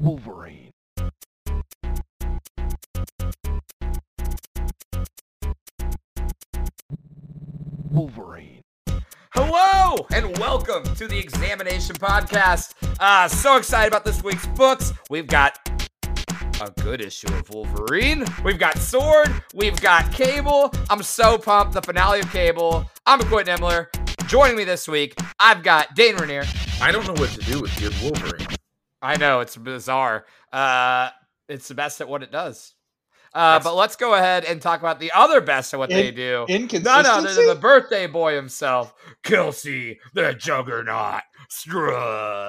Wolverine. Wolverine. Hello and welcome to the Examination Podcast. Uh, so excited about this week's books. We've got a good issue of Wolverine. We've got Sword. We've got Cable. I'm so pumped. The finale of Cable. I'm Quintin Imler. Joining me this week, I've got Dane Rainier. I don't know what to do with good Wolverine. I know it's bizarre. Uh, it's the best at what it does. Uh, but let's go ahead and talk about the other best at what they do. Inconsistency. None other than the birthday boy himself, Kelsey the Juggernaut Strud.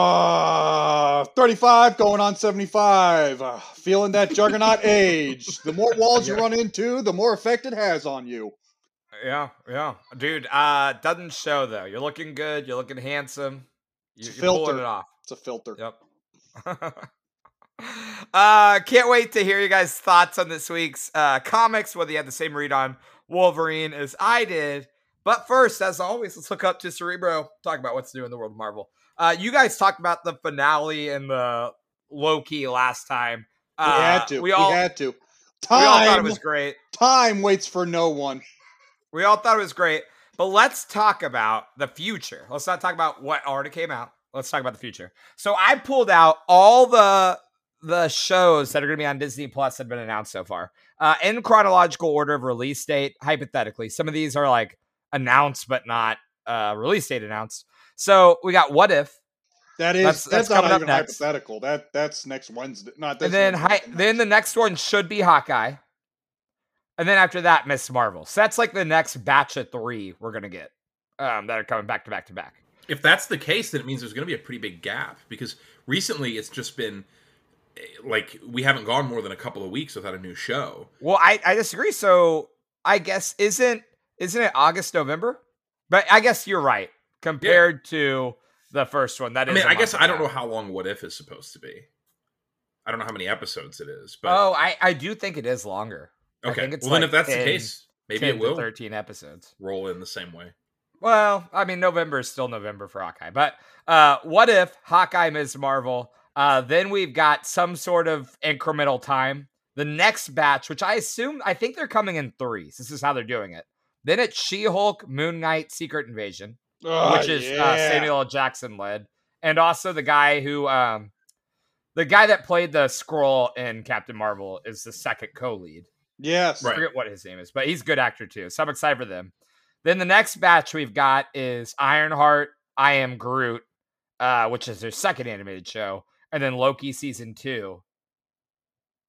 Ah, 35 going on 75. Uh, feeling that juggernaut age. The more walls you run into, the more effect it has on you. Yeah, yeah, dude. Uh, doesn't show though. You're looking good. You're looking handsome. You, you're pulling it off. It's a filter. Yep. uh, can't wait to hear you guys' thoughts on this week's uh, comics, whether you had the same read on Wolverine as I did. But first, as always, let's look up to Cerebro, talk about what's new in the world of Marvel. Uh, you guys talked about the finale and the Loki last time. We Uh, had to. We all, we had to. Time, we all thought it was great. time waits for no one. We all thought it was great. But let's talk about the future. Let's not talk about what already came out. Let's talk about the future. So I pulled out all the the shows that are going to be on Disney Plus that have been announced so far, uh, in chronological order of release date. Hypothetically, some of these are like announced but not uh, release date announced. So we got What If, That is That's- that's, that's not coming up even next. hypothetical. That that's next Wednesday. Not this and then hi- then the next. next one should be Hawkeye, and then after that, Miss Marvel. So that's like the next batch of three we're gonna get um, that are coming back to back to back. If that's the case, then it means there's going to be a pretty big gap because recently it's just been eh, like we haven't gone more than a couple of weeks without a new show. Well, I, I disagree. So I guess isn't isn't it August November? But I guess you're right compared to the first one. That I is. mean, I guess I don't know how long What If is supposed to be. I don't know how many episodes it is, but Oh, I I do think it is longer. I okay. think it's well, then if that's 10 the case, maybe it will Thirteen episodes. roll in the same way. Well, I mean, November is still November for Hawkeye. But uh, what if Hawkeye Ms. Marvel? Uh, then we've got some sort of incremental time. The next batch, which I assume, I think they're coming in threes. This is how they're doing it. Then it's She Hulk, Moon Knight, Secret Invasion, Oh, which is uh. Samuel L. Jackson led, and also the guy who, um, the guy that played the Skrull in Captain Marvel is the second co-lead. Yes. I forget what his name is, but he's a good actor too. So I'm excited for them. Then the next batch we've got is Ironheart, I Am Groot, uh, which is their second animated show, and then Loki season two.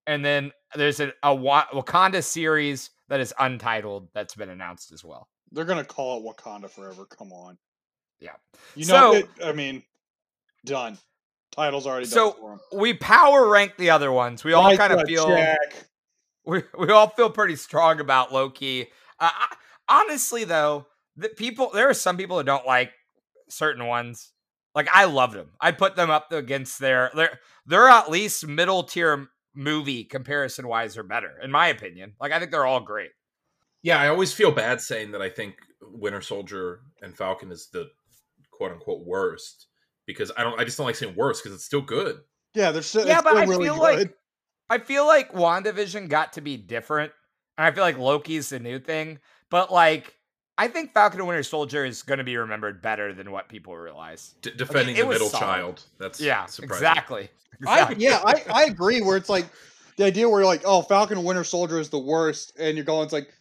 And then there's a, a Wakanda series that is untitled that's been announced as well. They're gonna call it Wakanda forever. Come on. Yeah. You know, So- it, I mean, done. Title's already done So we power rank the other ones. We all kind of feel Jack. we we all feel pretty strong about Loki. Uh, I- honestly, though, the people there are some people that don't like certain ones. Like I loved them. I put them up against their they're they're at least middle tier movie comparison wise or better in my opinion. Like I think they're all great. Yeah, I always feel bad saying that I think Winter Soldier and Falcon is the quote unquote worst because I don't. I just don't like saying worst because it's still good. Yeah, they're still, yeah, it's but still I really feel good. like I feel like WandaVision got to be different. And I feel like Loki's the new thing. But like I think Falcon and Winter Soldier is going to be remembered better than what people realize. D- defending it the middle solid. child. That's Yeah, surprising. exactly. I, yeah, I, I agree. Where it's like the idea where you're like, oh, Falcon and Winter Soldier is the worst, and you're going, it's like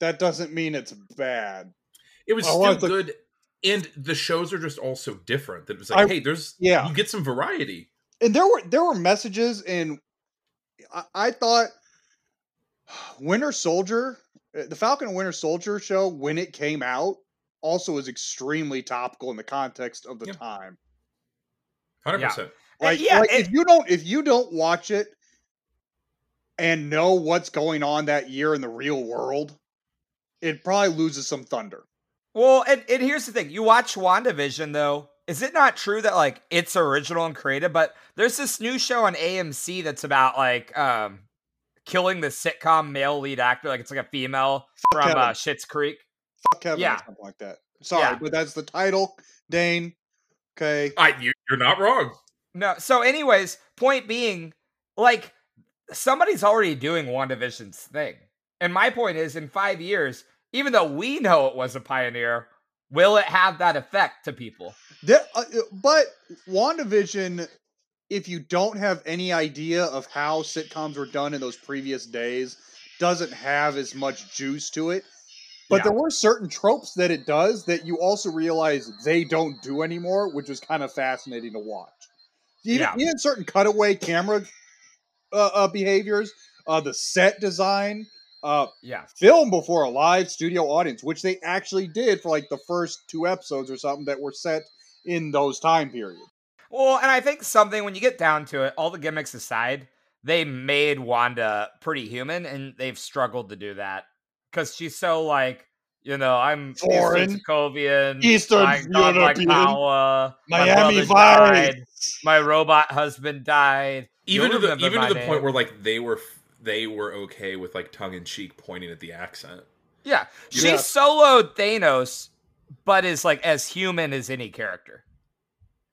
that doesn't mean it's bad. It was I still wanted to- good, and the shows are just all so different. That it was like, I- hey, there's yeah. you get some variety. And there were there were messages, and I, I thought Winter Soldier, the Falcon and Winter Soldier show when it came out, also was extremely topical in the context of the Yeah. time. Hundred Yeah. percent. Uh, Like, yeah, like it- if you don't if you don't watch it and know what's going on that year in the real world, it probably loses some thunder. Well, and, and here's the thing: you watch WandaVision, though. Is it not true that like it's original and creative? But there's this new show on AMC that's about like um killing the sitcom male lead actor. Like it's like a female from Kevin. uh, Schitt's Creek. Fuck Kevin Yeah. something like that. Sorry, Yeah. but that's the title, Dane. Okay. I you, you're not wrong. No. So, anyways, point being, like, somebody's already doing WandaVision's thing. And my point is, in five years, even though we know it was a pioneer, will it have that effect to people? There, uh, uh, but WandaVision, if you don't have any idea of how sitcoms were done in those previous days, doesn't have as much juice to it. But Yeah. there were certain tropes that it does that you also realize they don't do anymore, which was kind of fascinating to watch. Even, Yeah. even certain cutaway camera uh, uh, behaviors, uh, the set design, uh, Yeah. film before a live studio audience, which they actually did for like the first two episodes or something that were set in those time periods. Well, and I think something when you get down to it, all the gimmicks aside, they made Wanda pretty human, and they've struggled to do that because she's so like, you know, I'm Foreign. Eastern Sokovian, Eastern I European, Paula, my Miami brother Vice. my robot husband died. even to You'll the even to the point where like they were they were okay with like tongue in cheek pointing at the accent. Yeah, Yeah. she soloed Thanos, but is like as human as any character.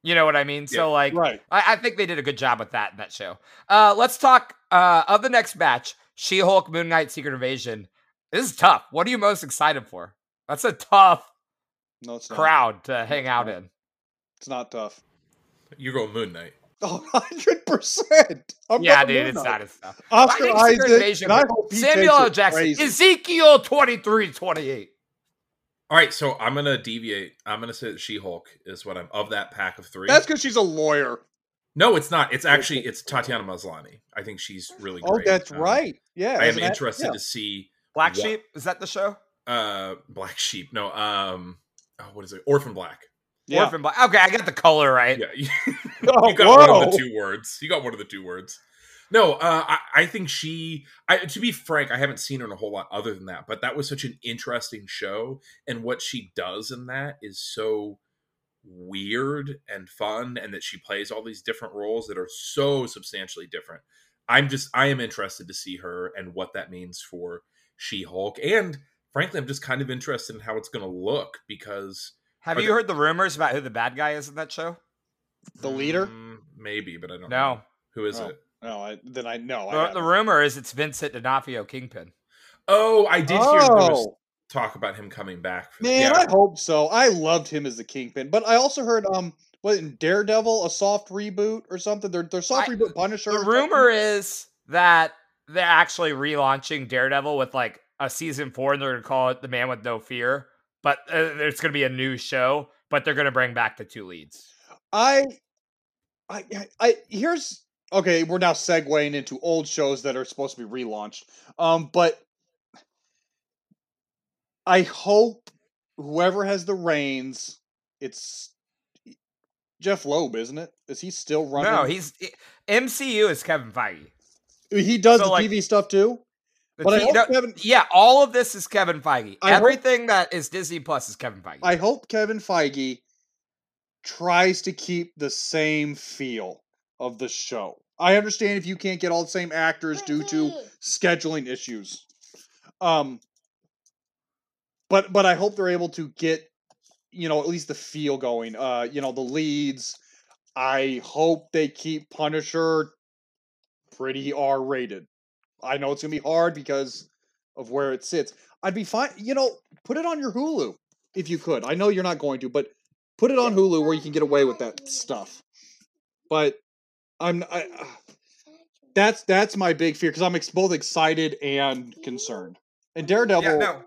You know what I mean? Yeah, So like, Right. I, I think they did a good job with that in that show. Uh, let's talk uh, of the next batch: She-Hulk, Moon Knight, Secret Invasion. This is tough. What are you most excited for? That's a tough No, it's not. crowd to hang out in. It's not tough. You go Moon Knight. Oh, 100%. Yeah, dude, Moon it's Knight. not as tough. Oscar I think Secret Isaac, Invasion. I hope he Samuel L. Jackson, crazy. Ezekiel twenty three twenty eight. All right, so I'm gonna deviate. I'm gonna say that She-Hulk is what I'm of that pack of three. That's because she's a lawyer. no, it's not. It's actually it's Tatiana Maslany. I think she's really great. Oh, that's Um, right. Yeah. I am that- interested yeah. to see Black Wha- Sheep is that the show? uh Black Sheep. No, um, oh, what is it? Orphan Black. Yeah. Orphan Black. Okay, I got the color right. Yeah, you, Oh, you got one of the two words. You got one of the two words. No, uh, I, I think she. I, to be frank, I haven't seen her in a whole lot other than that. But that was such an interesting show, and what she does in that is so weird and fun, and that she plays all these different roles that are so substantially different. I'm just, I am interested to see her and what that means for She Hulk, and frankly, I'm just kind of interested in how it's going to look because Have you there- heard the rumors about who the bad guy is in that show? The leader? Mm, maybe, but I don't. Know. No. know. Who is Oh. it? No, I, then I know. I The, the rumor is it's Vincent D'Onofrio Kingpin. Oh, I did hear there was Oh, talk about him coming back. For man, yeah. I hope so. I loved him as the Kingpin, but I also heard um, what in Daredevil a soft reboot or something. They're they're soft I- reboot Punisher. The rumor is that they're actually relaunching Daredevil with like a season four, and they're going to call it The Man with No Fear. But uh, there's going to be a new show, but they're going to bring back the two leads. I, I, I, I here's okay. We're now segueing into old shows that are supposed to be relaunched. Um, but I hope whoever has the reins, it's Jeff Loeb, isn't it? Is he still running? No, he's MCU is Kevin Feige. he does so, the like- TV stuff too. But I T- hope no, Kevin, yeah, all of this is Kevin Feige. I hope- Everything that is Disney Plus is Kevin Feige. I hope Kevin Feige tries to keep the same feel of the show. I understand if you can't get all the same actors due to scheduling issues. Um but but I hope they're able to get you know at least the feel going. Uh you know the leads. I hope they keep Punisher pretty R rated. I know it's going to be hard because of where it sits. I'd be fine, you know, put it on your Hulu if you could. I know you're not going to, but put it on Hulu where you can get away with that stuff. But I'm I, uh, that's that's my big fear because I'm ex- both excited and concerned. And Daredevil yeah, no.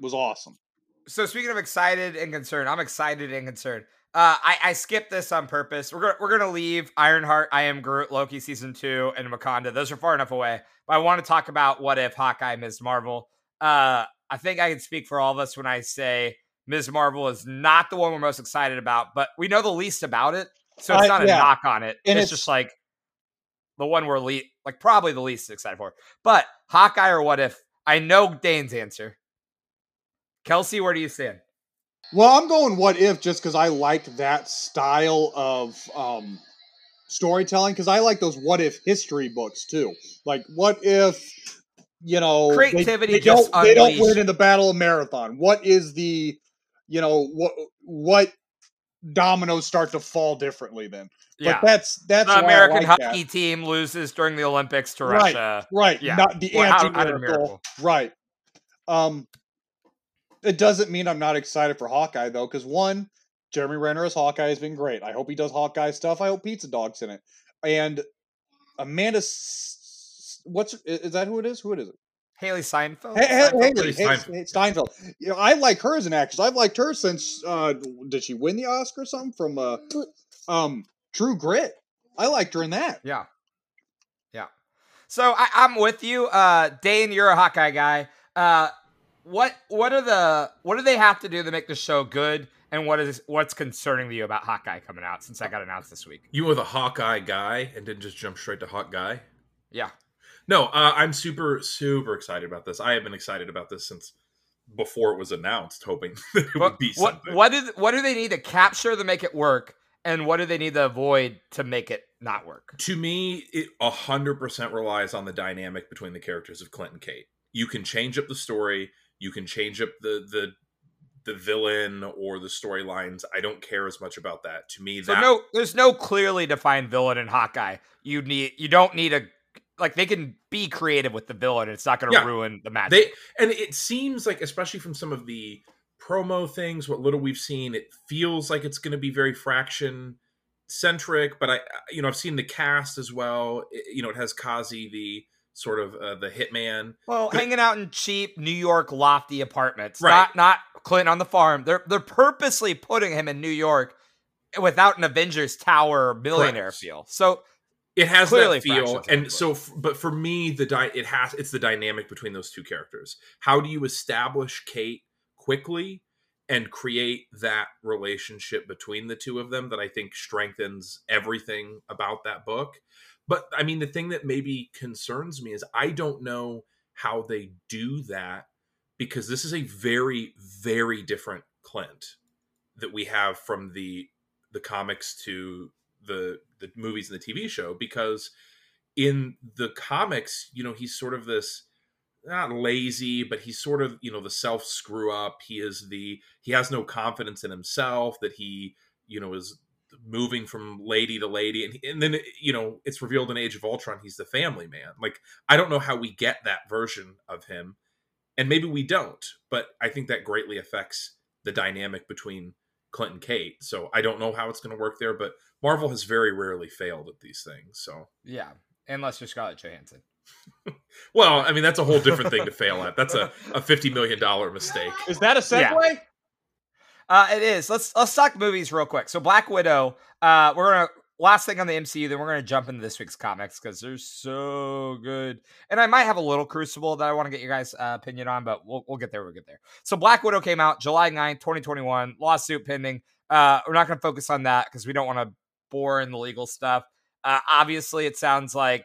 was awesome. So speaking of excited and concerned, I'm excited and concerned. Uh, I, I skipped this on purpose. We're gonna we're gonna leave Ironheart, I Am Groot, Loki season two, and Wakanda. Those are far enough away. But I want to talk about what if Hawkeye, Ms. Marvel. Uh, I think I can speak for all of us when I say Ms. Marvel is not the one we're most excited about, but we know the least about it, so it's I- not a knock on it. And it's, it's- just like the one we're le- like probably the least excited for. But Hawkeye or what if? I know Dane's answer. Kelsey, where do you stand? Well, I'm going what if just because I like that style of um, storytelling because I like those what if history books too. Like what if you know Creativity they, just don't they don't win in the Battle of Marathon? What is the you know what what dominoes start to fall differently then. yeah. But that's that's the American like hockey that. team loses during the Olympics to Right. Russia. Right. Yeah. Not the Well, anti how did miracle. Miracle? Right. Um it doesn't mean I'm not excited for Hawkeye though, because one, Jeremy Renner as Hawkeye has been great. I hope he does Hawkeye stuff. I hope Pizza Dog's in it. And Amanda what's is that who it is? Who it is? Haley Seinfeld. Hey, hey, Seinfeld? Haley, Haley Hey- Steinfeld. Steinfeld. You know, I like her as an actress. I've liked her since uh did she win the Oscar or something from uh um True Grit? I liked her in that. Yeah. Yeah. So I, I'm with you. Uh Dane, you're a Hawkeye guy. Uh what what are the what do they have to do to make the show good? And what is what's concerning to you about Hawkeye coming out since I got announced this week? You were the Hawkeye guy and didn't just jump straight to Hawkeye. Yeah. No, uh, I'm super super excited about this. I have been excited about this since before it was announced, hoping that it What would be what something. what, did, what do they need to capture to make it work? And what do they need to avoid to make it not work? to me, it hundred percent relies on the dynamic between the characters of Clint and Kate. You can change up the story. You can change up the the the villain or the storylines. I don't care as much about that. To me, So that no, there's no clearly defined villain in Hawkeye. You need you don't need a like they can be creative with the villain. It's not going to Yeah. ruin the they and it seems like, especially from some of the promo things, what little we've seen, it feels like it's going to be very Fraction centric. But I, you know, I've seen the cast as well. It- you know, it has Kazi, the sort of uh, the hitman. well, but- hanging out in cheap New York lofty apartments, Right. not not Clint on the farm. They're they're purposely putting him in New York without an Avengers Tower millionaire Correct. feel. So it has Clearly that feel and so but for me the di- it has it's the dynamic between those two characters. How do you establish kate quickly and create that relationship between the two of them that i think strengthens everything about that book? But i mean the thing that maybe concerns me is i don't know how they do that because this is a very very different clint that we have from the the comics to the the movies and the TV show because in the comics, you know, he's sort of this not lazy, but he's sort of, you know, the self screw up. He is the he has no confidence in himself that he, you know, is moving from lady to lady. And, and then you know it's revealed in age of ultron he's the family man. Like i don't know how we get that version of him and maybe we don't but i think that greatly affects the dynamic between clint and kate. So i don't know how it's going to work there but marvel has very rarely failed at these things so yeah, unless you're Scarlett Johansson. well i mean that's a whole different thing to fail at that's a, a 50 million dollar mistake Is that a Yeah. segue? Uh, it is. Let's let's talk movies real quick. So Black Widow. Uh, we're gonna last thing on the MCU. Then we're gonna jump into this week's comics because they're so good. And I might have a little Crucible that I want to get your guys' uh, opinion on, but we'll we'll get there. We'll get there. So Black Widow came out July 9th, 2021. Lawsuit pending. Uh, we're not gonna focus on that because we don't want to bore in the legal stuff. Uh, obviously, it sounds like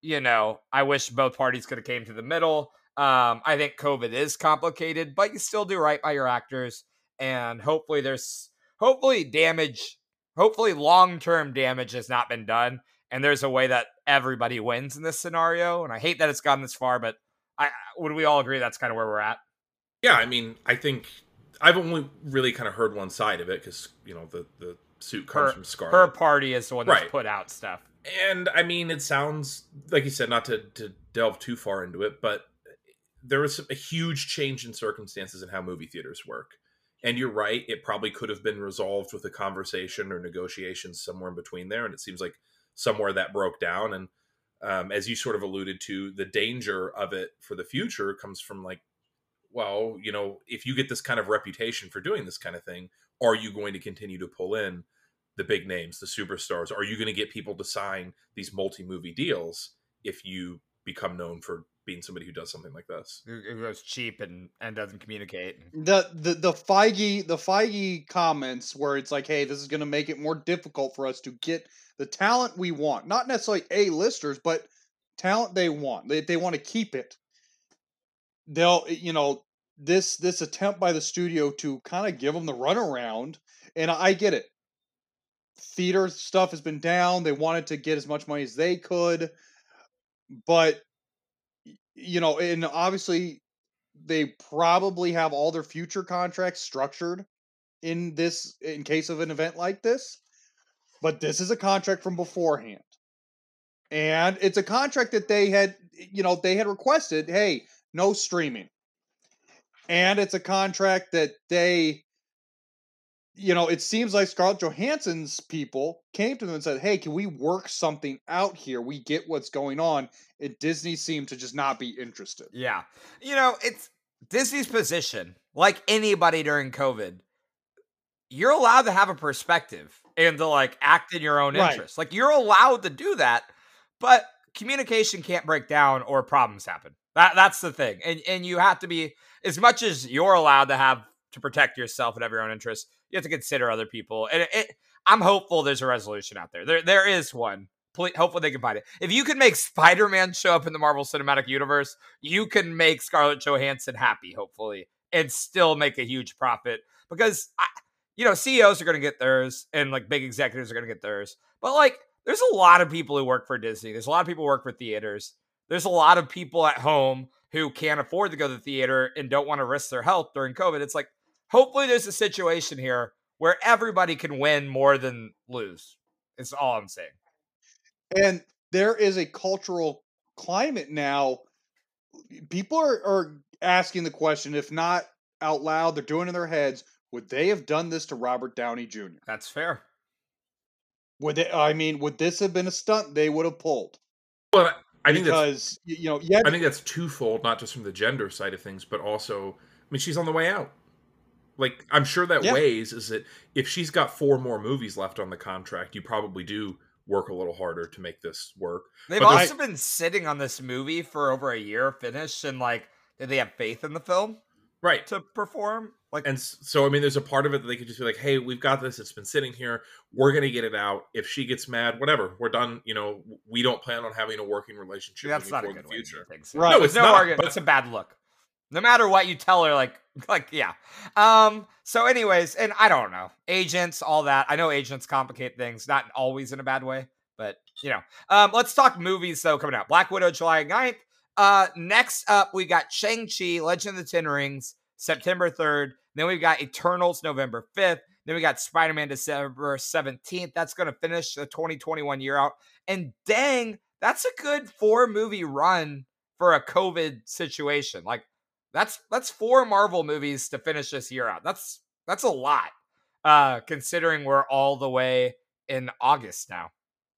you know. I wish both parties could have came to the middle. Um, I think COVID is complicated, but you still do right by your actors and hopefully there's hopefully damage hopefully long-term damage has not been done and there's a way that everybody wins in this scenario and i hate that it's gone this far but i would we all agree that's kind of where we're at yeah i mean i think i've only really kind of heard one side of it because you know the the suit comes her, from Scarlett her party is the one that's Right. put out stuff and I mean, it sounds like you said, not to, to delve too far into it, but there was a huge change in circumstances in how movie theaters work. And you're right; it probably could have been resolved with a conversation or negotiations somewhere in between there. And it seems like somewhere that broke down. And um, as you sort of alluded to, the danger of it for the future comes from like, well, you know, if you get this kind of reputation for doing this kind of thing, are you going to continue to pull in the big names, the superstars? Are you going to get people to sign these multi-movie deals if you become known for being somebody who does something like this? who who goes cheap and and doesn't communicate The the the Feige the Feige comments where it's like, hey, this is going to make it more difficult for us to get the talent we want, not necessarily a listers, but talent they want. They they want to keep it. They'll you know this this attempt by the studio to kind of give them the runaround, and I get it. Theater stuff has been down. They wanted to get as much money as they could, but you know, and obviously they probably have all their future contracts structured in this in case of an event like this, but this is a contract from beforehand. And it's a contract that they had, you know, they had requested, hey, no streaming. And it's a contract that they you know, it seems like Scarlett Johansson's people came to them and said, "Hey, can we work something out here? We get what's going on." And Disney seemed to just not be interested. Yeah. You know, it's Disney's position, like anybody during COVID, you're allowed to have a perspective and to like act in your own Right. interest. Like you're allowed to do that, but communication can't break down or problems happen. That that's the thing. And and you have to be as much as you're allowed to have to protect yourself and have your own interests, you have to consider other people. And it, it, I'm hopeful there's a resolution out there. There there is one. Ple- Hopefully they can find it. If you can make Spider-Man show up in the Marvel Cinematic Universe, you can make Scarlett Johansson happy, hopefully, and still make a huge profit. Because I, you know, CEOs are going to get theirs, and like big executives are going to get theirs. But like, there's a lot of people who work for Disney. There's a lot of people who work for theaters. There's a lot of people at home who can't afford to go to the theater and don't want to risk their health during COVID. It's like, hopefully, there's a situation here where everybody can win more than lose. It's all I'm saying. And there is a cultural climate now. People are, are asking the question, if not out loud, they're doing it in their heads. Would they have done this to Robert Downey Jr.? That's fair. Would they? I mean, would this have been a stunt they would have pulled? Well, I think that's because y- you know, yeah, I think that's twofold, not just from the gender side of things, but also, I mean, she's on the way out. Like, I'm sure that Yeah. weighs is that if she's got four more movies left on the contract, you probably do work a little harder to make this work. They've But also been sitting on this movie for over a year finished, and like, did they have faith in the film Right. to perform? Like, And so, I mean, there's a part of it that they could just be like, hey, we've got this. It's been sitting here. We're going to get it out. If she gets mad, whatever. We're done. You know, we don't plan on having a working relationship that's not a good in the future. do things. Right. No, it's no not, argument. but- It's a bad look. No matter what you tell her, like, like, yeah. Um. So, anyways, and I don't know agents, all that. I know agents complicate things, not always in a bad way, but you know. Um. Let's talk movies though coming out. Black Widow, July 9th. Uh. Next up, we got Shang Chi, Legend of the Ten Rings, September third. Then we've got Eternals, November fifth. Then we got Spider Man, December 17th. That's going to finish the 2021 year out. And dang, that's a good four movie run for a COVID situation. Like that's that's four Marvel movies to finish this year out. That's that's a lot. Uh considering we're all the way in August now.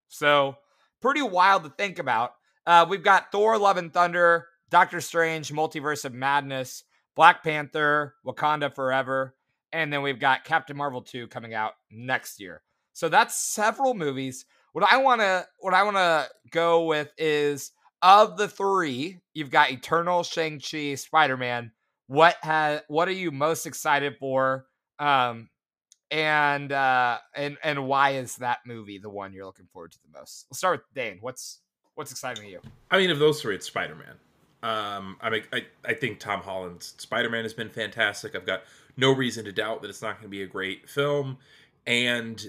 So pretty wild to think about. Uh we've got Thor Love and Thunder, Doctor Strange, Multiverse of Madness, Black Panther, Wakanda Forever, and then we've got Captain Marvel 2 coming out next year. So that's several movies. What I want to what I want to go with is of the 3, you've got Eternal, Shang-Chi, Spider-Man. What has what are you most excited for? Um and uh and and why is that movie the one you're looking forward to the most? We'll start with Dane. What's what's exciting to you? I mean, of those three, it's Spider Man. Um, I mean, I, I think Tom Holland's Spider Man has been fantastic. I've got no reason to doubt that it's not going to be a great film. And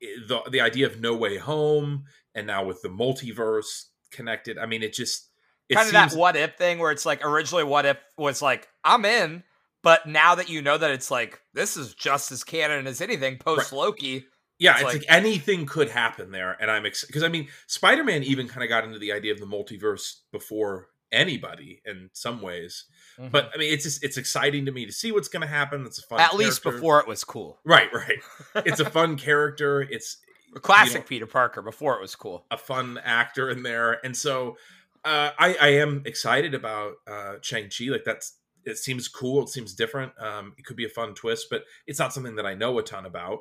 the the idea of No Way Home, and now with the multiverse connected, I mean, it just it kind of seems that what if thing where it's like originally what if was like I'm in, but now that you know that it's like this is just as canon as anything post Loki. Yeah, it's it's, like- like, anything could happen there, and I'm because I mean, Spider Man even kind of got into the idea of the multiverse before anybody in some ways. But I mean, it's just it's exciting to me to see what's going to happen. It's a fun, at least before it was cool. Right, right. It's a fun character. It's Classic you know- Peter Parker before it was cool. a fun actor in there, and so uh, I, I am excited about uh, Shang Chi. Like that's it seems cool. It seems different. Um, it could be a fun twist, but it's not something that I know a ton about.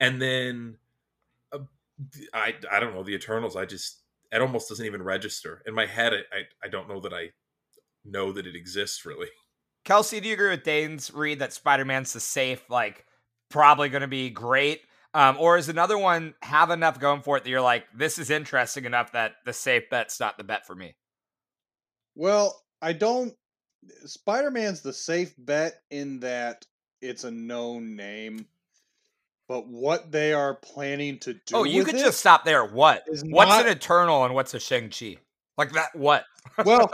And then uh, I I don't know the Eternals. I just it almost doesn't even register in my head. I I, I don't know that I know that it exists really. Kelsey, do you agree with Dane's read that Spider Man's the safe, like probably going to be great? Um, or is another one have enough going for it that you're like, this is interesting enough that the safe bet's not the bet for me? Well, I don't. Spider Man's the safe bet in that it's a known name, but what they are planning to oh, do. oh, you could just stop there. What? What's not- an Eternal and what's a Shang Chi? Like that? What? Well,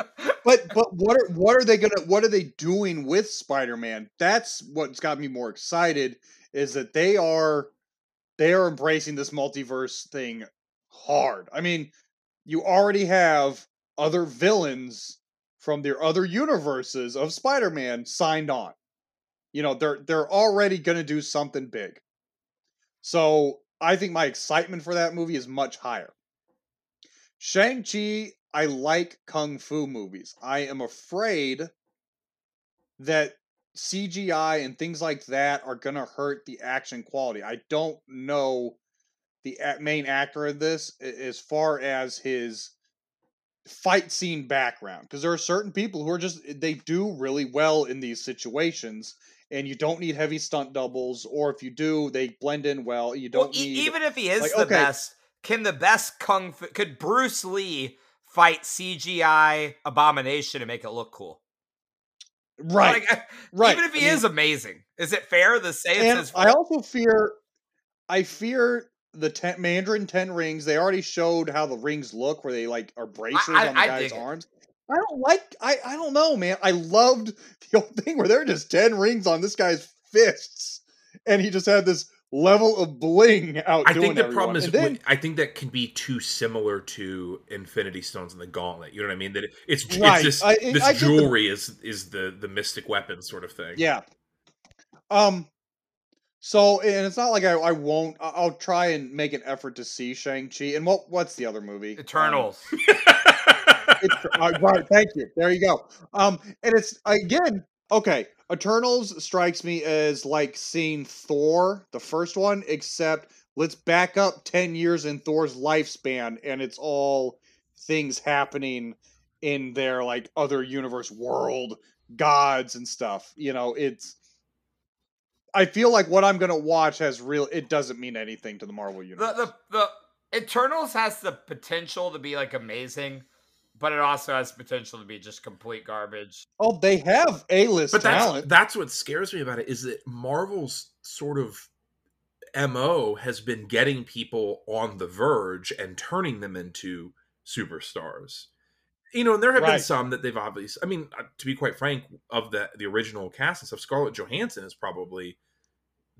but but what are what are they gonna what are they doing with Spider Man? That's what's got me more excited is that they are they are embracing this multiverse thing hard. I mean, you already have other villains from their other universes of Spider-Man signed on. You know, they're they're already going to do something big. So, I think my excitement for that movie is much higher. Shang-Chi, I like kung fu movies. I am afraid that CGI and things like that are going to hurt the action quality. I don't know the main actor of this as far as his fight scene background because there are certain people who are just eh, they do really well in these situations and you don't need heavy stunt doubles or if you do they blend in well you don't well, need even if he is like, the okay. best, can the best kung fu could Bruce Lee fight CGI abomination and make it look cool? right Like, right Even if he I mean, is amazing, is it fair to say it's and his I also fear, I fear the ten, Mandarin Ten Rings. They already showed how the rings look, where they like are bracers I- on the I guy's arms. I don't like. I I don't know, man. I loved the old thing where there are just ten rings on this guy's fists, and he just had this level of bling out. I think the everyone. problem is then, I think that can be too similar to Infinity Stones and the Gauntlet. You know what I mean? That it- it's, it's Right. this I- this get the- jewelry is is the the mystic weapon sort of thing. yeah. Um. So, and it's not like I, I won't. I'll try and make an effort to see Shang Chi. And what what's the other movie? Um, Eternals. It's, uh, right, thank you. There you go. Um, and it's again okay. Eternals strikes me as like seeing Thor, the first one, except let's back up ten years in Thor's lifespan, and it's all things happening in their like other universe world, gods and stuff. You know, it's. I feel like what I'm gonna watch has real. It doesn't mean anything to the Marvel the, universe. the the Eternals has the potential to be like amazing, but it also has potential to be just complete garbage. oh, they have a list but that's talent. that's what scares me about it is that Marvel's sort of mo has been getting people on the verge and turning them into superstars. You know, and there have been some that they've obviously. I mean, uh, to be quite frank, of the the original cast and stuff, Scarlett Johansson is probably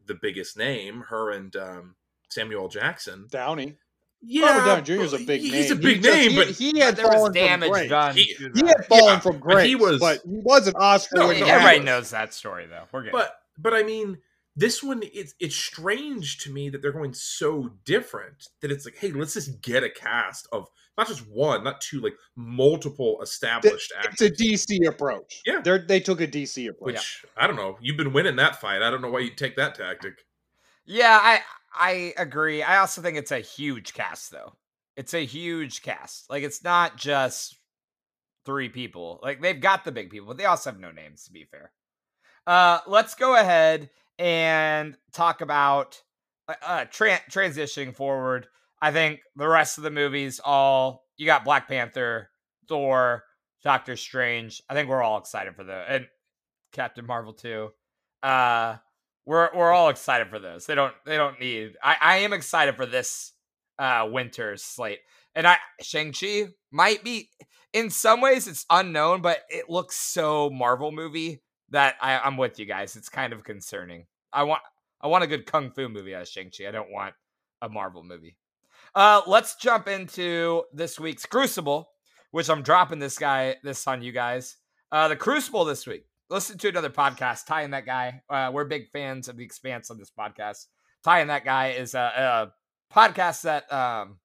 the biggest name. Her and um, Samuel Jackson. Downey. Yeah, Robert Downey Jr. is a big he- name. He's a big just- name, he, but he had there was fallen from damage grace. done. He- He had fallen Yeah, from but he grace, was- but he was an Oscar No, winning everybody knows that story though. We're good. but but I mean, this one it's it's strange to me that they're going so different that it's like, hey, let's just get a cast of not just one, not two, like multiple established It's actors. It's a DC approach. Yeah. They're, they took a DC approach. Which I don't know. You've been winning that fight. I don't know why you take that tactic. Yeah, I I agree. I also think it's a huge cast though. It's a huge cast. Like it's not just three people. Like they've got the big people, but they also have no names to be fair. Uh let's go ahead and talk about uh, uh tran transitioning forward. I think the rest of the movies all you got Black Panther, Thor, Doctor Strange. I think we're all excited for the and Captain Marvel too. Uh we're we're all excited for those. They don't they don't need. I I am excited for this uh winter slate. And I Shang-Chi might be in some ways it's unknown, but it looks so Marvel movie that I, I'm with you guys. It's kind of concerning. I want I want a good kung fu movie out of Shang-Chi. I don't want a Marvel movie. Uh let's jump into this week's Crucible, which I'm dropping this guy this on you guys. Uh the Crucible this week listen to another podcast. Ty and that guy. Uh, we're big fans of the Expanse on this podcast. Ty and that guy is a, a podcast that um,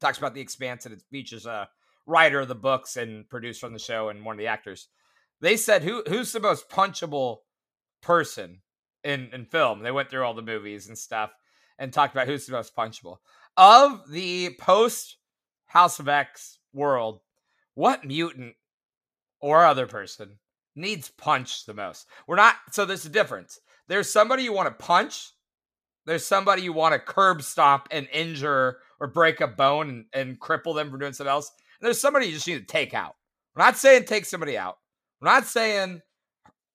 talks about the Expanse and it features a writer of the books and producer on the show and one of the actors. They said who who's the most punchable person in in film. They went through all the movies and stuff and talked about who's the most punchable of the post House of X world. What mutant or other person needs punch the most. We're not so there's a difference. There's somebody you want to punch. There's somebody you want to curb stop and injure or break a bone and, and cripple them from doing something else. And there's somebody you just need to take out. We're not saying take somebody out. We're not saying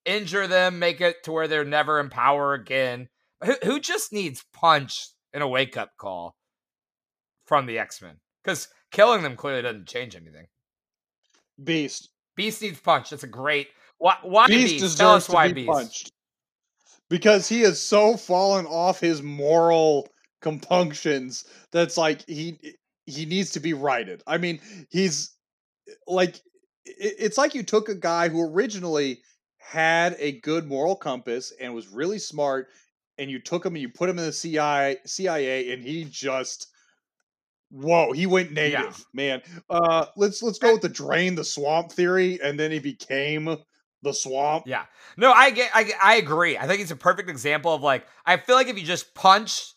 injure them, make it to where they're never in power again. Who, who just needs punch in a wake up call from the X Men? Because killing them clearly doesn't change anything. Beast. Beast needs punch. That's a great. Why? Why Beast Beast? Deserves to be Beast. punched. because he has so fallen off his moral compunctions that's like he he needs to be righted. I mean, he's like it's like you took a guy who originally had a good moral compass and was really smart and you took him and you put him in the CIA CIA and he just whoa, he went native, man. Uh let's let's go with the drain the swamp theory and then he became the swamp. Yeah. No, I get, I I agree. I think it's a perfect example of like, I feel like if you just punch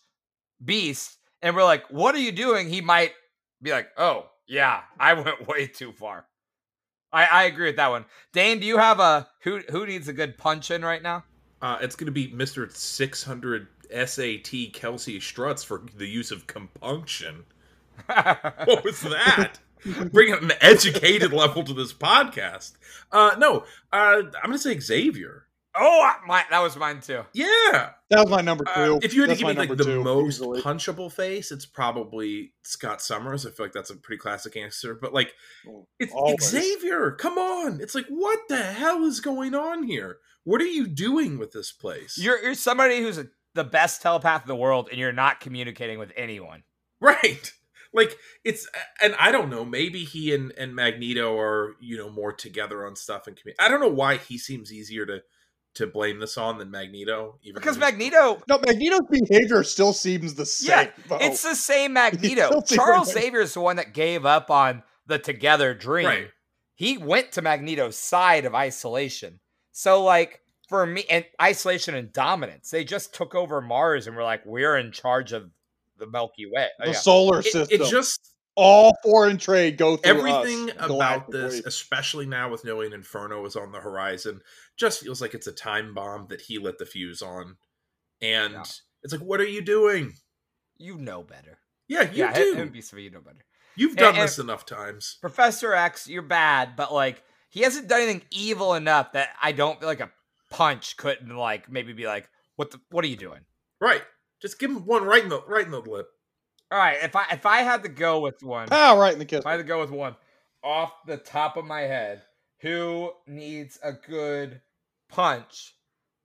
Beast and we're like, what are you doing? He might be like, oh, yeah, I went way too far. I, I agree with that one. Dane, do you have a who who needs a good punch in right now? Uh, it's going to be Mister Six Hundred SAT Kelsey Struts for the use of compunction. What was that? Bring an educated level to this podcast. Uh, no, uh, I'm going to say Xavier. oh, my that was mine too. Yeah. That was my number Uh, two. if you had to give me like the two, most easily. punchable face, it's probably Scott Summers. I feel like that's a pretty classic answer. But like, it's Always. Xavier. Come on, it's like what the hell is going on here? What are you doing with this place? You're you're somebody who's a, the best telepath in the world, and you're not communicating with anyone. right. Like it's, and I don't know. Maybe he and and Magneto are you know more together on stuff and commu- I don't know why he seems easier to to blame this on than Magneto. Even Because Magneto, No, Magneto's behavior still seems the Yeah, same. though. it's the same Magneto. Charles Xavier is the one that gave up on the together dream. Right. He went to Magneto's side of isolation. So, like, for me, and isolation and dominance, they just took over Mars and were like, we're in charge of the Milky Way. Oh, the yeah. solar system. it just all foreign trade go through everything us, about this, especially now with knowing Inferno is on the horizon, just feels like it's a time bomb that he lit the fuse on. And Yeah. it's like, what are you doing? You know better. Yeah, you yeah, do. him, him be so you know better. You've done and- this enough times. Professor X, you're bad, but like he hasn't done anything evil enough that I don't feel like a punch couldn't like maybe be like, what the what are you doing? Right. Just give him one right in the right in the lip. All right, if I if I had to go with one, Pow, right in the kiss. if I had to go with one off the top of my head, who needs a good punch?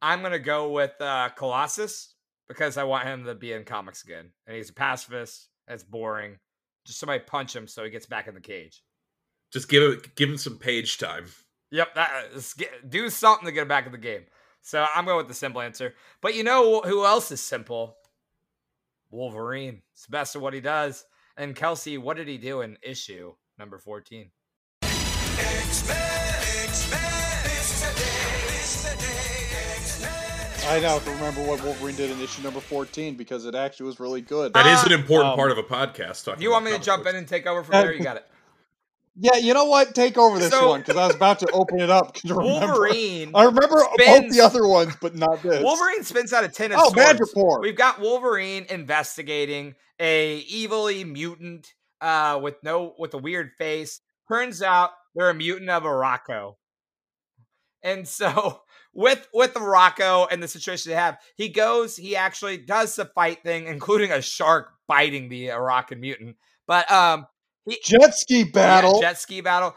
I'm gonna go with uh Colossus because I want him to be in comics again, and he's a pacifist. That's boring. Just somebody punch him so he gets back in the cage. Just give it give him some page time. Yep, that is, get, do something to get him back in the game. So I'm going with the simple answer. But you know who else is simple? Wolverine. It's the best of what he does. And Kelsey, what did he do in issue number 14? I now have to remember what Wolverine did in issue number 14 because it actually was really good. That is an Ah, important um, part of a podcast. Talking Do you want me to jump comic in and take over from there? You got it. Yeah, you know what? Take over this So- one because I was about to open it up. Wolverine. I remember both the other ones, but not this. Wolverine spins out a ten of Oh, Port. We've got Wolverine investigating a evilly mutant uh, with no with a weird face. Turns out they're a mutant of Arakko. And so with with the Rocco and the situation they have, he goes, he actually does the fight thing, including a shark biting the Arakan mutant. But um Jet ski yeah, battle. jet ski battle.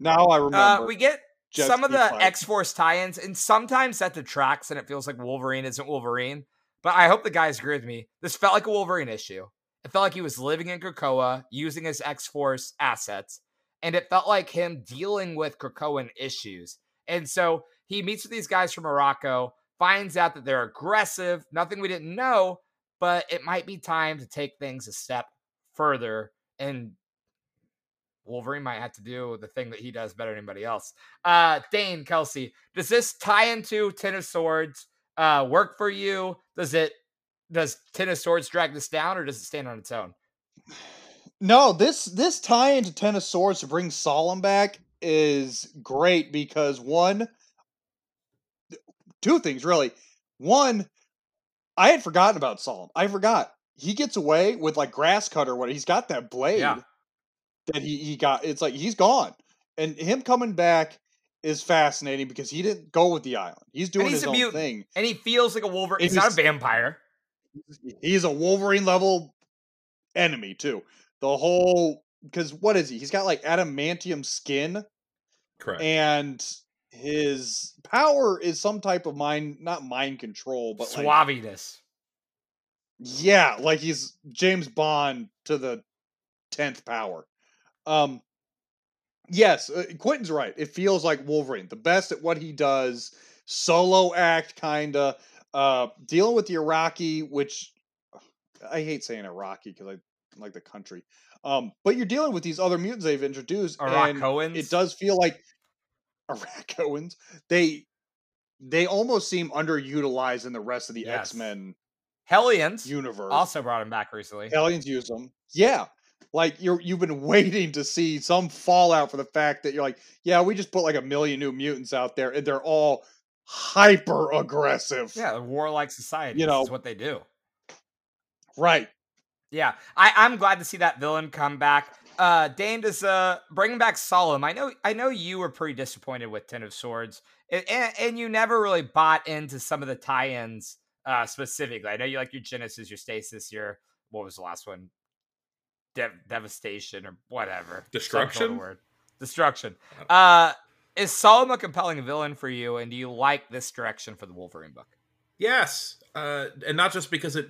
now I remember. Uh, we get Jet some of the fight. X Force tie-ins, and sometimes that detracts, and it feels like Wolverine isn't Wolverine. But I hope the guys agree with me. This felt like a Wolverine issue. It felt like he was living in Krakoa, using his X Force assets, and it felt like him dealing with Krakoan issues. And so he meets with these guys from Arakko, finds out that they're aggressive, nothing we didn't know, but it might be time to take things a step further and Wolverine might have to do the thing that he does better than anybody else. Uh, Dane Kelsey, does this tie into Ten of Swords uh, work for you? Does it? Does Ten of Swords drag this down, or does it stand on its own? No, this this tie into Ten of Swords to bring Solem back is great because one, two things really. One, I had forgotten about Solem. I forgot he gets away with like grass cutter. What he's got that blade that he he got. It's like he's gone, and him coming back is fascinating because he didn't go with the island. He's doing he's his a own mutant. thing. And he feels like a Wolverine. And He's not a vampire. He's a Wolverine level enemy too. The whole because what is he? He's got like adamantium skin Correct. and his power is some type of mind, not mind control, but like, yeah, like he's James Bond to the tenth power. Um, yes, uh, Quintin's right. It feels like Wolverine, the best at what he does, solo act kinda. Uh, dealing with the Iraqi, which I hate saying Iraqi because I like the country. Um, but you're dealing with these other mutants they've introduced, and Arakoans. it does feel like Arakoans. They they almost seem underutilized in the rest of the Yes. X Men Hellions universe. also brought him back recently. Hellions use them. Yeah. Like you're you've been waiting to see some fallout for the fact that you're like, yeah, we just put like a million new mutants out there and they're all hyper aggressive. Yeah, the warlike society. You know, know- is what they do. Right. Yeah, I, I'm glad to see that villain come back. Uh, Dane does uh bringing back Solem. I know, I know you were pretty disappointed with Ten of Swords, and, and, and you never really bought into some of the tie-ins uh specifically. I know you like your Genesis, your Stasis, your what was the last one? Dev- devastation or whatever. Destruction? word. Destruction. Uh, is Solem a compelling villain for you, and do you like this direction for the Wolverine book? Yes, uh, and not just because it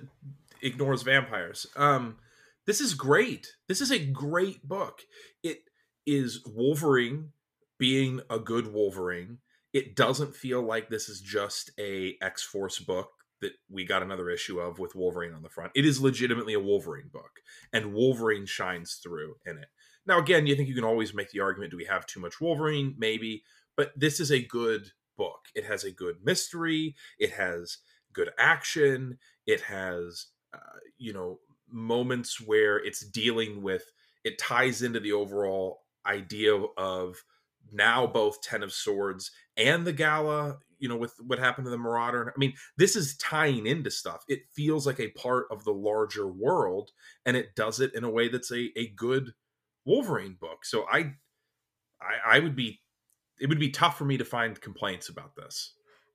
ignores vampires. Um, this is great. This is a great book. It is Wolverine being a good Wolverine. It doesn't feel like this is just a X Force book that we got another issue of with Wolverine on the front. It is legitimately a Wolverine book, and Wolverine shines through in it. Now, again, you think you can always make the argument: Do we have too much Wolverine? Maybe, but this is a good book. It has a good mystery. It has good action. It has, uh, you know, moments where it's dealing with. It ties into the overall idea of now both Ten of Swords and the Gala. You know, with what happened to the Marauder. I mean, this is tying into stuff. It feels like a part of the larger world, and it does it in a way that's a a good Wolverine book. So I, I, I would be. It would be tough for me to find complaints about this.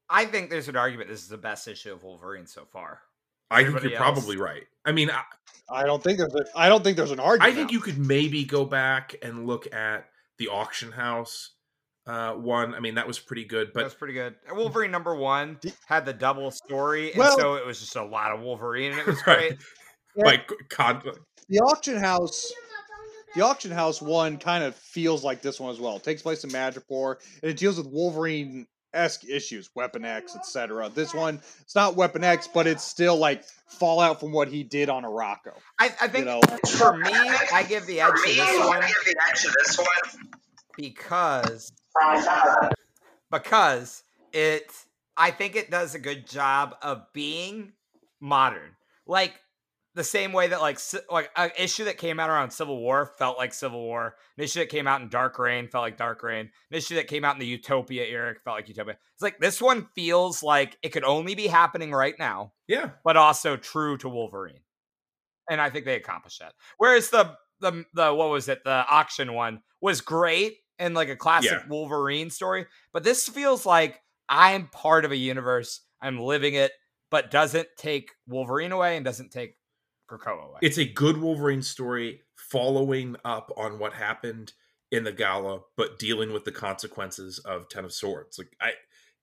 I think there's an argument this is the best issue of Wolverine so far. I think you're else- probably right. I mean, I, I don't think there's a I don't think there's an argument. I think you could maybe go back and look at the auction house uh, one. I mean, that was pretty good, But That's pretty good. Wolverine number one had the double story, and Well- so it was just a lot of Wolverine, and it was Right. great. Like con- the auction house the auction house one kind of feels like this one as well. It takes place in Madripoor and it deals with Wolverine esque issues, Weapon X, etc. This one, it's not Weapon X, but it's still like fallout from what he did on Arakko. I, I think You know, for me, I give the edge to this one the edge to this one. because because it I think it does a good job of being modern. Like the same way that like like an issue that came out around Civil War felt like Civil War. An issue that came out in Dark Reign felt like Dark Reign. An issue that came out in the Utopia era felt like Utopia. It's like this one feels like it could only be happening right now, yeah, but also true to Wolverine. And I think they accomplished that. Whereas the the the what was it? The auction one was great and like a classic Yeah. Wolverine story, but this feels like I'm part of a universe. I'm living it, but doesn't take Wolverine away and doesn't take Krakoa away. it's a good Wolverine story following up on what happened in the gala, but dealing with the consequences of Ten of Swords. Like I,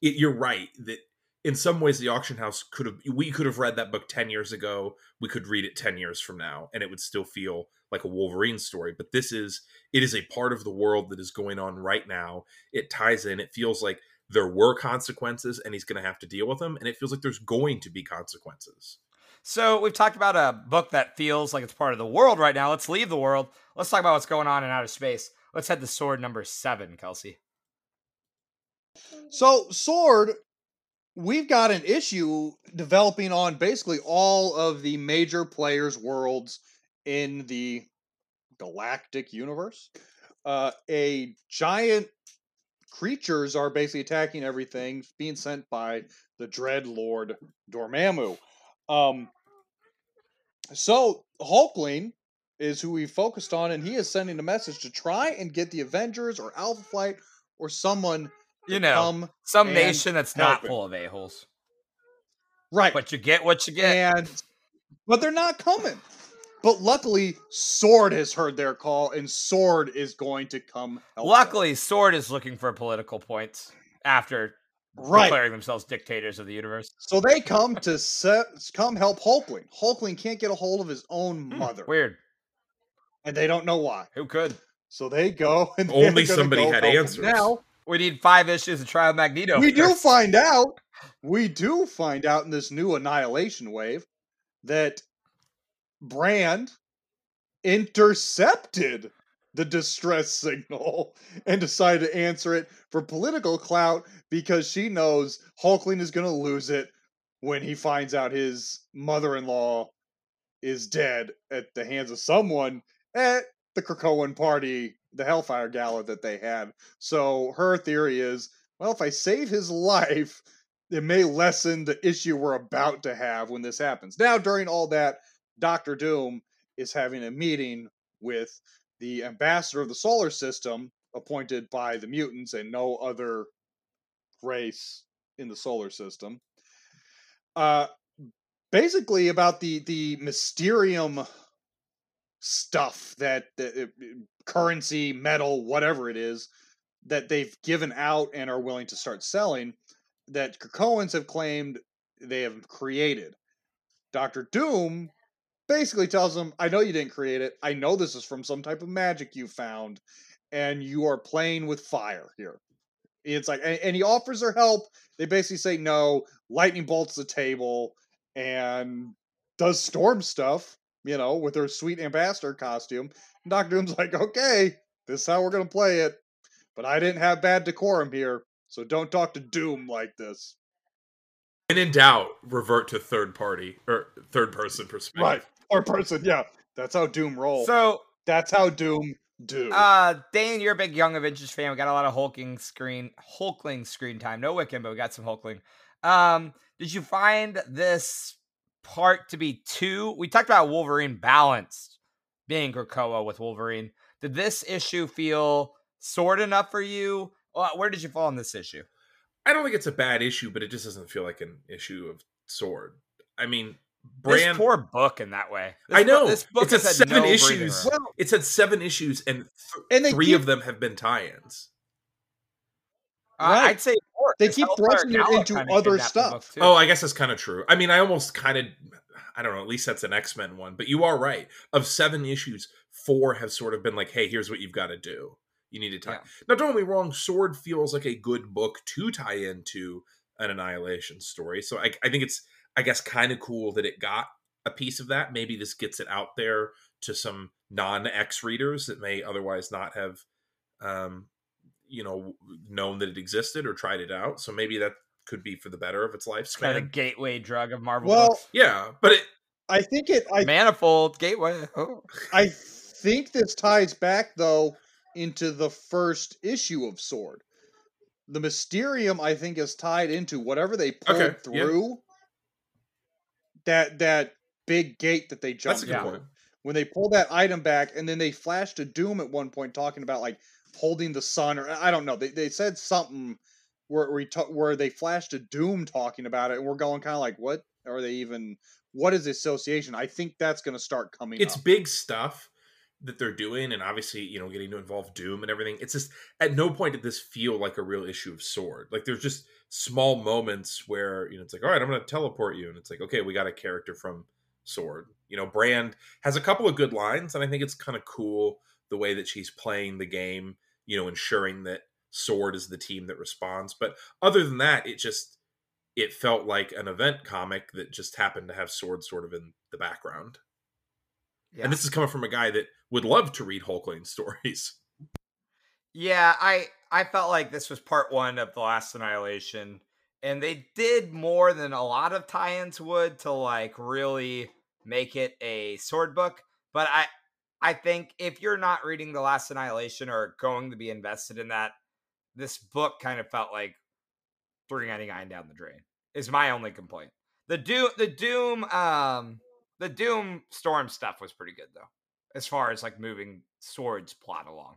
it, you're right that in some ways the auction house could have we could have read that book 10 years ago we could read it 10 years from now and it would still feel like a wolverine story but this is it is a part of the world that is going on right now it ties in it feels like there were consequences and he's going to have to deal with them and it feels like there's going to be consequences So we've talked about a book that feels like it's part of the world right now. Let's leave the world. Let's talk about what's going on in outer space. Let's head to sword number seven, Kelsey. So, Sword, we've got an issue developing on basically all of the major players' worlds in the galactic universe. Uh, a giant creatures are basically attacking everything, being sent by the Dread Lord Dormammu. Um, so Hulkling is who we focused on, and he is sending a message to try and get the Avengers or Alpha Flight or someone You know, come some nation that's not him. full of a-holes. right. But you get what you get. and but they're not coming. But luckily, Sword has heard their call, and Sword is going to come. Help them. Luckily, Sword is looking for political points after Right. declaring themselves dictators of the universe. So they come to set, come help Hulkling. Hulkling can't get a hold of his own Hmm, mother, Weird. and they don't know why. Who could? So they go and Only somebody go had help him. answers. Now We need five issues of Trial Magneto. we do find out, we do find out in this new annihilation wave that Brand intercepted the distress signal and decided to answer it for political clout because she knows Hulkling is going to lose it when he finds out his mother-in-law is dead at the hands of someone at the Krakoan party, the Hellfire Gala that they had. So her theory is, well, if I save his life, it may lessen the issue we're about to have when this happens. Now, during all that, Doctor Doom is having a meeting with the ambassador of the solar system appointed by the mutants and no other race in the solar system. Uh, basically about the the mysterium stuff that uh, currency, metal, whatever it is that they've given out and are willing to start selling that Krakoans have claimed they have created. Doctor Doom basically tells them, I know you didn't create it. I know this is from some type of magic you found, and you are playing with fire here. It's like, and, and he offers her help. They basically say no. Lightning bolts the table and does storm stuff, you know, with her sweet ambassador costume. And Doctor Doom's like, okay, this is how we're going to play it. But I didn't have bad decorum here, so don't talk to Doom like this. When in doubt, revert to third party or third person perspective. Right. Or person, yeah. That's how Doom roll. So, That's how Doom do. uh, Dane, you're a big Young Avengers fan. We got a lot of Hulking screen, Hulkling screen time. No Wiccan, but we got some Hulkling. Um, did you find this part to be too? We talked about Wolverine balanced being Krakoa with Wolverine. Did this issue feel sword enough for you? Where did you fall in this issue? I don't think it's a bad issue, but it just doesn't feel like an issue of sword. I mean, This Brand. poor book in that way. This I book- know. this book It's has had had seven no issues. room. well, It's had seven issues, and, th- and three keep, of them have been tie-ins. Uh, I'd say more. They 'cause keep Hellfire thrusting it into other kidnapped the book, stuff. Oh, I guess that's kind of true. I mean, I almost kind of, I don't know. At least that's an X Men one. But you are right. Of seven issues, four have sort of been like, "Hey, here's what you've got to do. You need to tie." Yeah. Now, don't get me wrong. Sword feels like a good book to tie into an Annihilation story. So I, I think it's, I guess, kind of cool that it got a piece of that. Maybe this gets it out there to some non-X readers that may otherwise not have, um, you know, known that it existed or tried it out. So maybe that could be for the better of its lifespan. kind lifespan. of gateway drug of Marvel Well, books. Yeah, but it, I think it. I Manifold gateway. Oh. I think this ties back though into the first issue of Sword. The Mysterium, I think, is tied into whatever they pulled Okay, yeah. through. That that big gate that they that's jumped a good through. point. When they pull that item back, and then they flashed to Doom at one point, talking about like holding the sun, or I don't know. They they said something where we ta- where they flashed a Doom talking about it, and we're going kind of like, what are they even? What is the association? I think that's going to start coming. It's up. big stuff that they're doing, and obviously, you know, getting to involve Doom and everything. It's just at no point did this feel like a real issue of Sword. Like there's just small moments where you know it's like, all right, I'm going to teleport you, and it's like, okay, we got a character from Sword. You know, Brand has a couple of good lines, and I think it's kind of cool the way that she's playing the game. You know, ensuring that Sword is the team that responds. But other than that, it just it felt like an event comic that just happened to have Sword sort of in the background. Yeah. And this is coming from a guy that would love to read Hulkling stories. Yeah, I I felt like this was part one of the last Annihilation, and they did more than a lot of tie-ins would to like really make it a sword book. But I I think if you're not reading the last Annihilation or going to be invested in that, this book kind of felt like throwing any iron down the drain. Is my only complaint. The Doom the Doom um the Doom Storm stuff was pretty good though, as far as like moving swords plot along.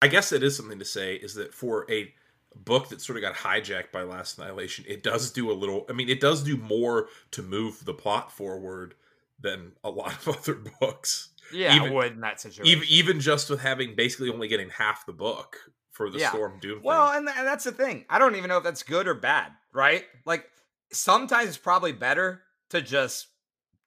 I guess it is something to say is that for a book that sort of got hijacked by Last Annihilation, it does do a little. I mean, it does do more to move the plot forward than a lot of other books. Yeah, Even- I would in that situation. even even just with having basically only getting half the book for the Yeah. Storm Doom. thing. Well, and, and that's the thing. I don't even know if that's good or bad, right? Like sometimes it's probably better to just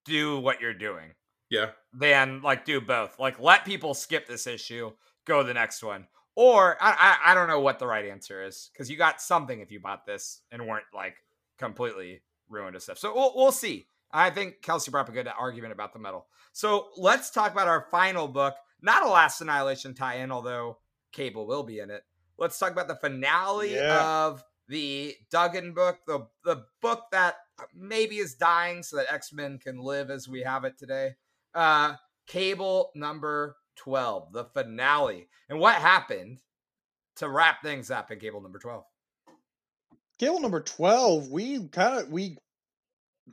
do what you're doing yeah, than like do both. Like let people skip this issue, go to the next one. Or I I, I don't know what the right answer is because you got something if you bought this and weren't like completely ruined and stuff. So we'll we'll see. I think Kelsey brought up a good argument about the metal. So let's talk about our final book. Not a Last Annihilation tie-in, although Cable will be in it. Let's talk about the finale Yeah. of the Duggan book, the the book that maybe is dying so that X-Men can live as we have it today. Uh Cable number 12, the finale. And what happened to wrap things up in Cable number 12? Cable number 12, we kind of we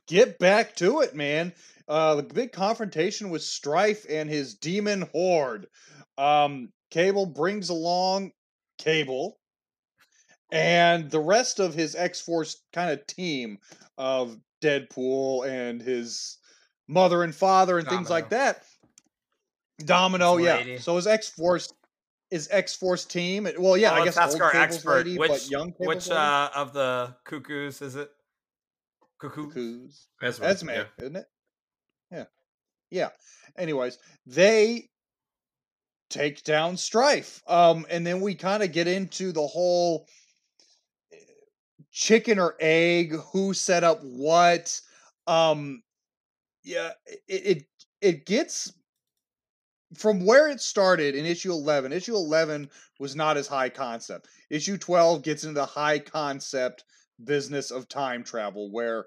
get back to it, man. Uh the big confrontation with Stryfe and his demon horde. Um Cable brings along Cable and the rest of his X-Force kind of team of Deadpool and his mother and father and things like that. Domino, yeah. So his X-Force his X-Force team. Well, yeah, Well, I let's guess old our expert. lady, which but young Cable's which uh, of the cuckoos is it? Cuckoo. Cuckoos. Esme, Esme, yeah. isn't it? Yeah. Yeah. Anyways, they take down Stryfe. Um, and then we kind of get into the whole eh, chicken or egg, who set up what. Um, yeah, it it it gets from where it started in issue 11 issue 11 was not as high concept issue 12 gets into the high concept business of time travel where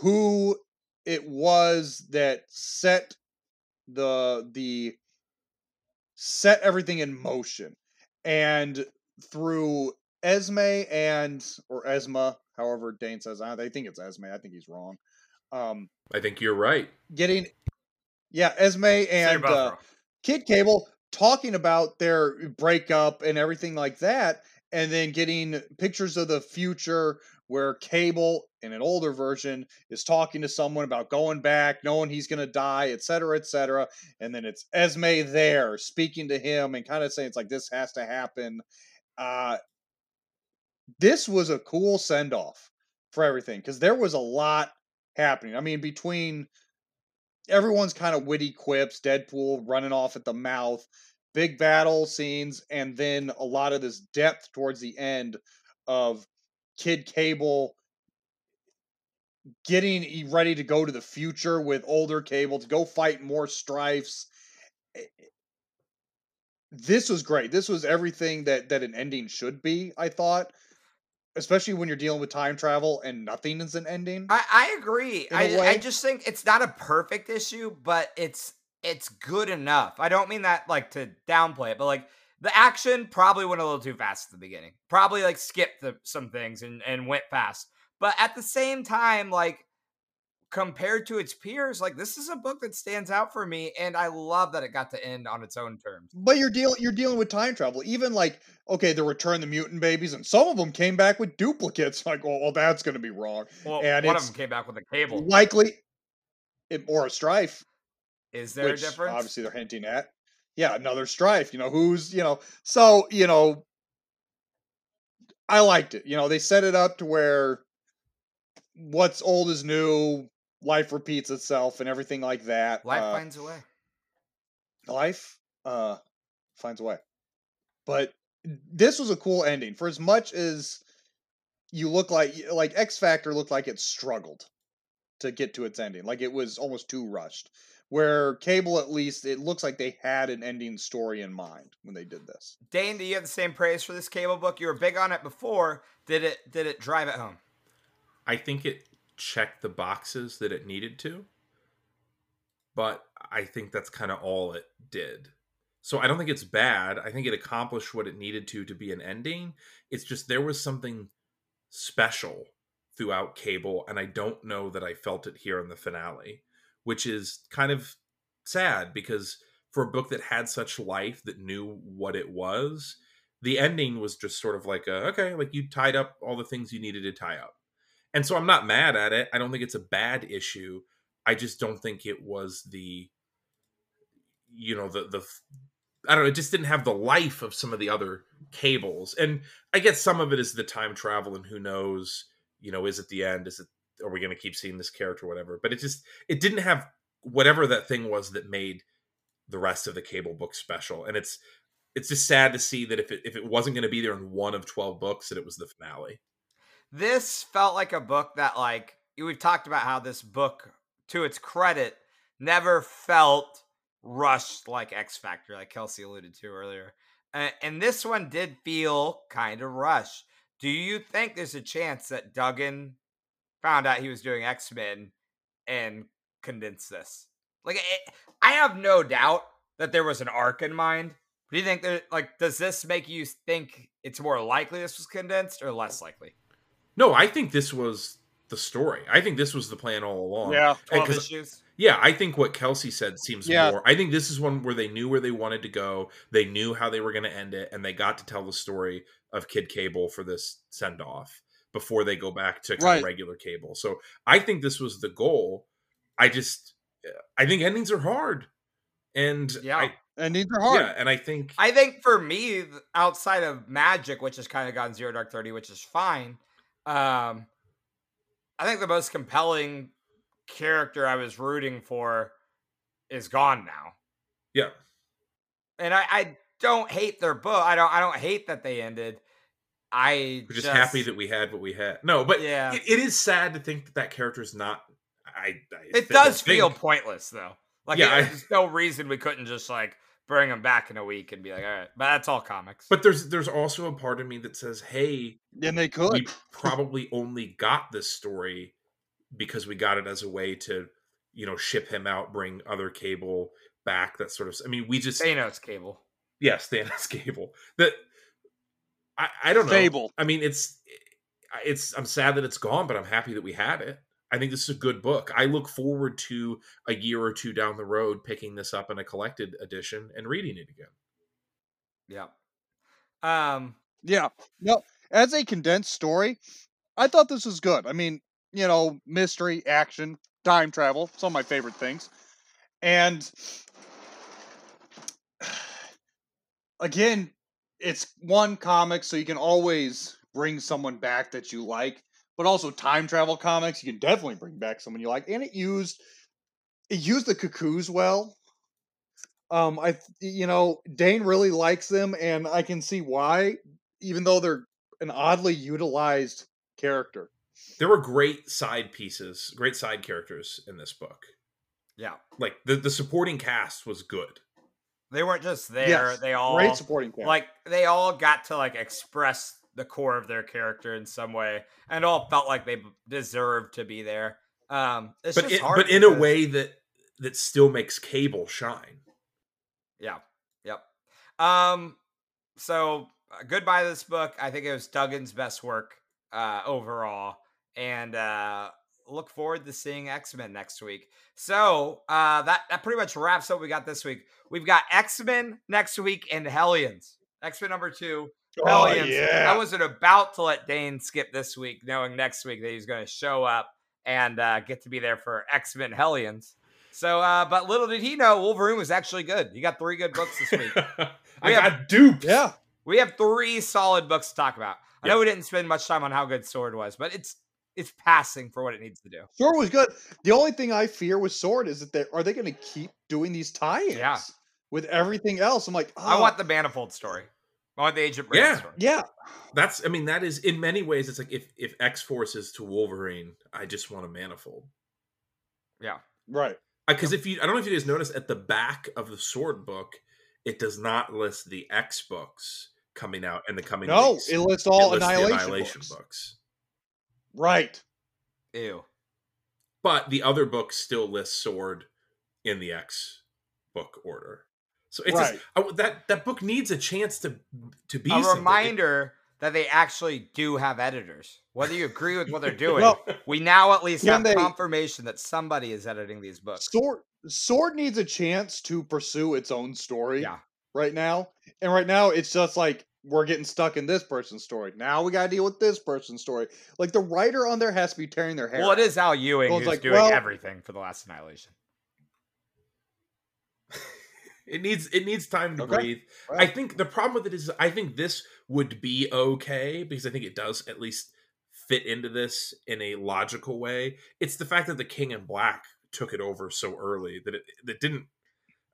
who it was that set the the set everything in motion and through Esme and or Esma however Dane says I I think it's Esme I think he's wrong um I think you're right. getting yeah Esme and uh. Kid Cable talking about their breakup and everything like that, and then getting pictures of the future where Cable, in an older version, is talking to someone about going back, knowing he's going to die, et cetera, et cetera. And then it's Esme there speaking to him and kind of saying it's like this has to happen. Uh, this was a cool send off for everything because there was a lot happening. I mean, between everyone's kind of witty quips, Deadpool running off at the mouth, big battle scenes, and then a lot of this depth towards the end of Kid Cable getting ready to go to the future with older Cable to go fight more Stryfes. Eh, This was great. This was everything that that an ending should be, I thought. Especially when you're dealing with time travel and nothing is an ending. I, I agree. I, I, just think it's not a perfect issue, but it's it's good enough. I don't mean that like to downplay it, but like the action probably went a little too fast at the beginning. Probably like skipped the, some things and, and went fast. But at the same time, like compared to its peers, like this is a book that stands out for me, and I love that it got to end on its own terms. But you're dealing you're dealing with time travel. Even like okay, the return the mutant babies, and some of them came back with duplicates. Like, well, well that's going to be wrong. Well, And one of them came back with a cable. Likely, it, or a Stryfe, Is there a difference? obviously they're hinting at. Yeah, another Stryfe. You know who's you know. So you know, I liked it. You know, they set it up to where what's old is new. Life repeats itself and everything like that. Life Uh, finds a way. life uh finds a way but this was a cool ending for as much as you look like like x factor looked like it struggled to get to its ending like it was almost too rushed where cable at least it looks like they had an ending story in mind when they did this Dane, do you have the same praise for this cable book? You were big on it before. Did it did it drive it home? I think it checked the boxes that it needed to, but I think that's kind of all it did. So I don't think it's bad. I think it accomplished what it needed to to be an ending. It's just there was something special throughout Cable, and I don't know that I felt it here in the finale, which is kind of sad because for a book that had such life that knew what it was, the ending was just sort of like a okay, like you tied up all the things you needed to tie up. And so I'm not mad at it. I don't think it's a bad issue. I just don't think it was the you know the the I don't know, it just didn't have the life of some of the other cables. And I guess some of it is the time travel and who knows, you know, is it the end? Is it are we going to keep seeing this character whatever? But it just it didn't have whatever that thing was that made the rest of the cable book special. And it's it's just sad to see that if it if it wasn't going to be there in one of 12 books that it was the finale. This felt like a book that like we've talked about how this book to its credit never felt rushed like X Factor, like Kelsey alluded to earlier. Uh, and this one did feel kind of rushed. Do you think there's a chance that Duggan found out he was doing X Men and condensed this? Like, it, I have no doubt that there was an arc in mind. Do you think that, like, does this make you think it's more likely this was condensed or less likely? No, I think this was the story. I think this was the plan all along. Yeah. And 12 'cause- issues? Yeah, I think what Kelsey said seems Yeah. more. I think this is one where they knew where they wanted to go. They knew how they were going to end it, and they got to tell the story of Kid Cable for this send off before they go back to kind Right. of regular cable. So I think this was the goal. I just, I think endings are hard, and Yeah. I, And these are hard. yeah, and I think I think for me, outside of Magic, which has kind of gone zero dark thirty, which is fine. Um, I think the most compelling character I was rooting for is gone now, yeah, and I, I don't hate their book. I don't. I don't hate that they ended. I we're just, happy that we had what we had. No, but Yeah. it, it is sad to think that that character is not. I, I it does think- feel pointless though. Like Yeah, yeah, I- there's no reason we couldn't just like bring him back in a week and be like, all right. But that's all comics. But there's there's also a part of me that says, hey, And they could. we probably only got this story because we got it as a way to you know ship him out bring other cable back that sort of i mean we just Thanos cable. yes Thanos cable that i i don't know i mean it's it's i'm sad that it's gone but i'm happy that we had it i think this is a good book i look forward to a year or two down the road picking this up in a collected edition and reading it again Yeah. Um. Yeah. No, as a condensed story, I thought this was good. I mean, you know, mystery, action, time travel, some of my favorite things. And again, it's one comic, so you can always bring someone back that you like, but also time travel comics, you can definitely bring back someone you like. And it used it used the cuckoos well. Um, I you know Dane really likes them, and I can see why, even though they're an oddly utilized character. there were great side pieces great side characters in this book Yeah. like the, the supporting cast was good They weren't just there. Yes, they all Great supporting cast. like they all got to like express the core of their character in some way, and all felt like they deserved to be there. Um, it's but just it, hard but in a way that that still makes cable shine Yeah. Yep. Um. So uh, goodbye this book. I think it was Duggan's best work uh, overall, and uh, look forward to seeing X Men next week. So uh, that that pretty much wraps up we got this week. We've got X Men next week and Hellions. X Men number two. oh Hellions. yeah. I wasn't about to let Dane skip this week, knowing next week that he's going to show up and uh, get to be there for X Men Hellions. So, uh, but little did he know, Wolverine was actually good. He got three good books this week. i We have- got duped yeah. we have three solid books to talk about. I Yeah. know we didn't spend much time on how good Sword was, but it's it's passing for what it needs to do. Sword was good. The only thing I fear with Sword is that they are they going to keep doing these tie-ins Yeah. with everything else. I'm like, I oh, want the Manifold story. I want the Agent Brand Yeah. story. yeah, that's i mean that is in many ways it's like if if x-force is to wolverine i just want a manifold Yeah. right. because if you i don't know if you guys noticed at the back of the sword book it does not list the x books coming out in the coming No, weeks. it lists It all lists the annihilation, annihilation books. books Right. Ew. but the other book still lists sword in the X book order. So it's just- I- that that book needs a chance to to be A something. It- reminder that they actually do have editors. Whether you agree with what they're doing, Well, we now at least have they- confirmation that somebody is editing these books. Sword Sword needs a chance to pursue its own story. Yeah. Right now, and right now it's just like we're getting stuck in this person's story. Now we got to deal with this person's story. Like the writer on there has to be tearing their hair. Well, it out. is Al Ewing Well, who's like, doing well- everything for the last Annihilation. It needs it needs time to Okay. breathe. Well, I think the problem with it is I think this would be okay because I think it does at least fit into this in a logical way. It's the fact that the King in Black took it over so early that it that didn't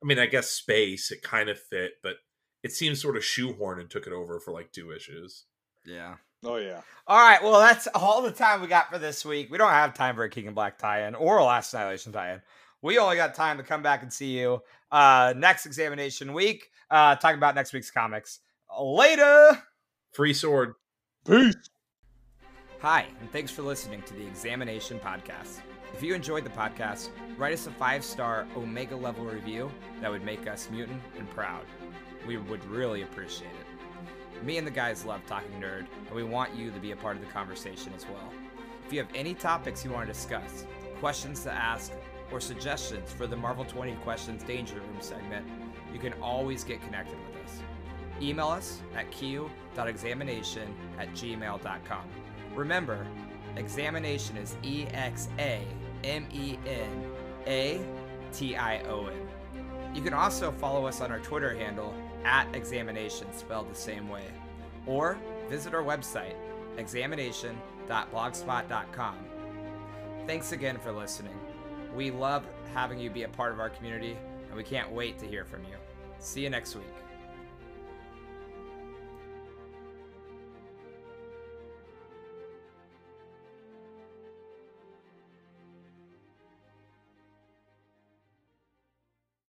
I mean, I guess space it kind of fit, but it seems sort of shoehorned and took it over for like two issues. Yeah. oh yeah. All right. Well, that's all the time we got for this week. We don't have time for a King in Black tie-in or a Last Annihilation tie-in. We only got time to come back and see you uh, next examination week. Uh, talking about next week's comics. Later. Free sword. Peace. Hi, and thanks for listening to the Examination Podcast. If you enjoyed the podcast, write us a five star Omega level review that would make us mutant and proud. We would really appreciate it. Me and the guys love talking nerd, and we want you to be a part of the conversation as well. If you have any topics you want to discuss, questions to ask, or suggestions for the Marvel 20 Questions Danger Room segment, you can always get connected with us. Email us at q.examination at gmail.com. Remember, examination is E X A M E N A T I O N. You can also follow us on our Twitter handle at examination, spelled the same way, or visit our website, examination.blogspot.com. Thanks again for listening. We love having you be a part of our community, and we can't wait to hear from you. See you next week.